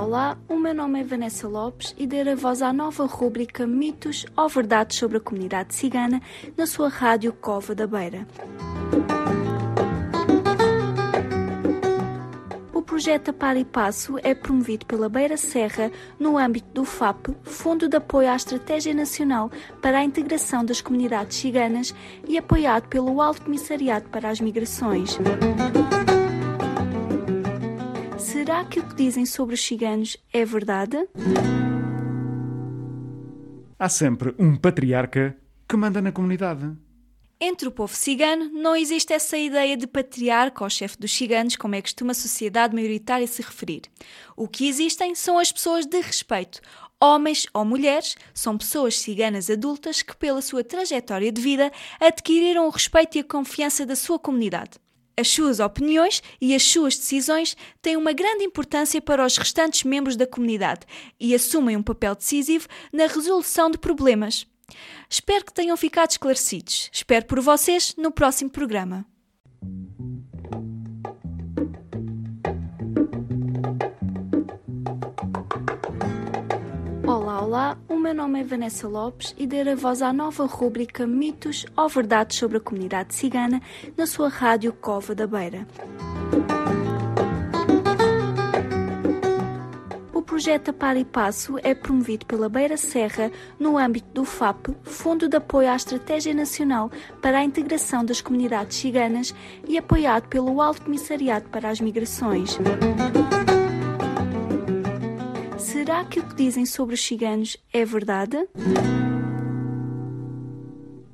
Olá, o meu nome é Vanessa Lopes e darei voz à nova rúbrica Mitos ou Verdades sobre a Comunidade Cigana na sua rádio Cova da Beira. O projeto Par e Passo é promovido pela Beira Serra no âmbito do FAP, Fundo de Apoio à Estratégia Nacional para a Integração das Comunidades Ciganas e apoiado pelo Alto Comissariado para as Migrações. Será que o que dizem sobre os ciganos é verdade? Há sempre um patriarca que manda na comunidade. Entre o povo cigano não existe essa ideia de patriarca ou chefe dos ciganos, como é costume a sociedade maioritária se referir. O que existem são as pessoas de respeito. Homens ou mulheres são pessoas ciganas adultas que, pela sua trajetória de vida, adquiriram o respeito e a confiança da sua comunidade. As suas opiniões e as suas decisões têm uma grande importância para os restantes membros da comunidade e assumem um papel decisivo na resolução de problemas. Espero que tenham ficado esclarecidos. Espero por vocês no próximo programa. Olá, olá, o meu nome é Vanessa Lopes e darei voz à nova rúbrica Mitos ou Verdades sobre a Comunidade Cigana na sua rádio Cova da Beira. O projeto Par e Passo é promovido pela Beira Serra no âmbito do FAP, Fundo de Apoio à Estratégia Nacional para a Integração das Comunidades Ciganas e apoiado pelo Alto Comissariado para as Migrações. Será que o que dizem sobre os ciganos é verdade?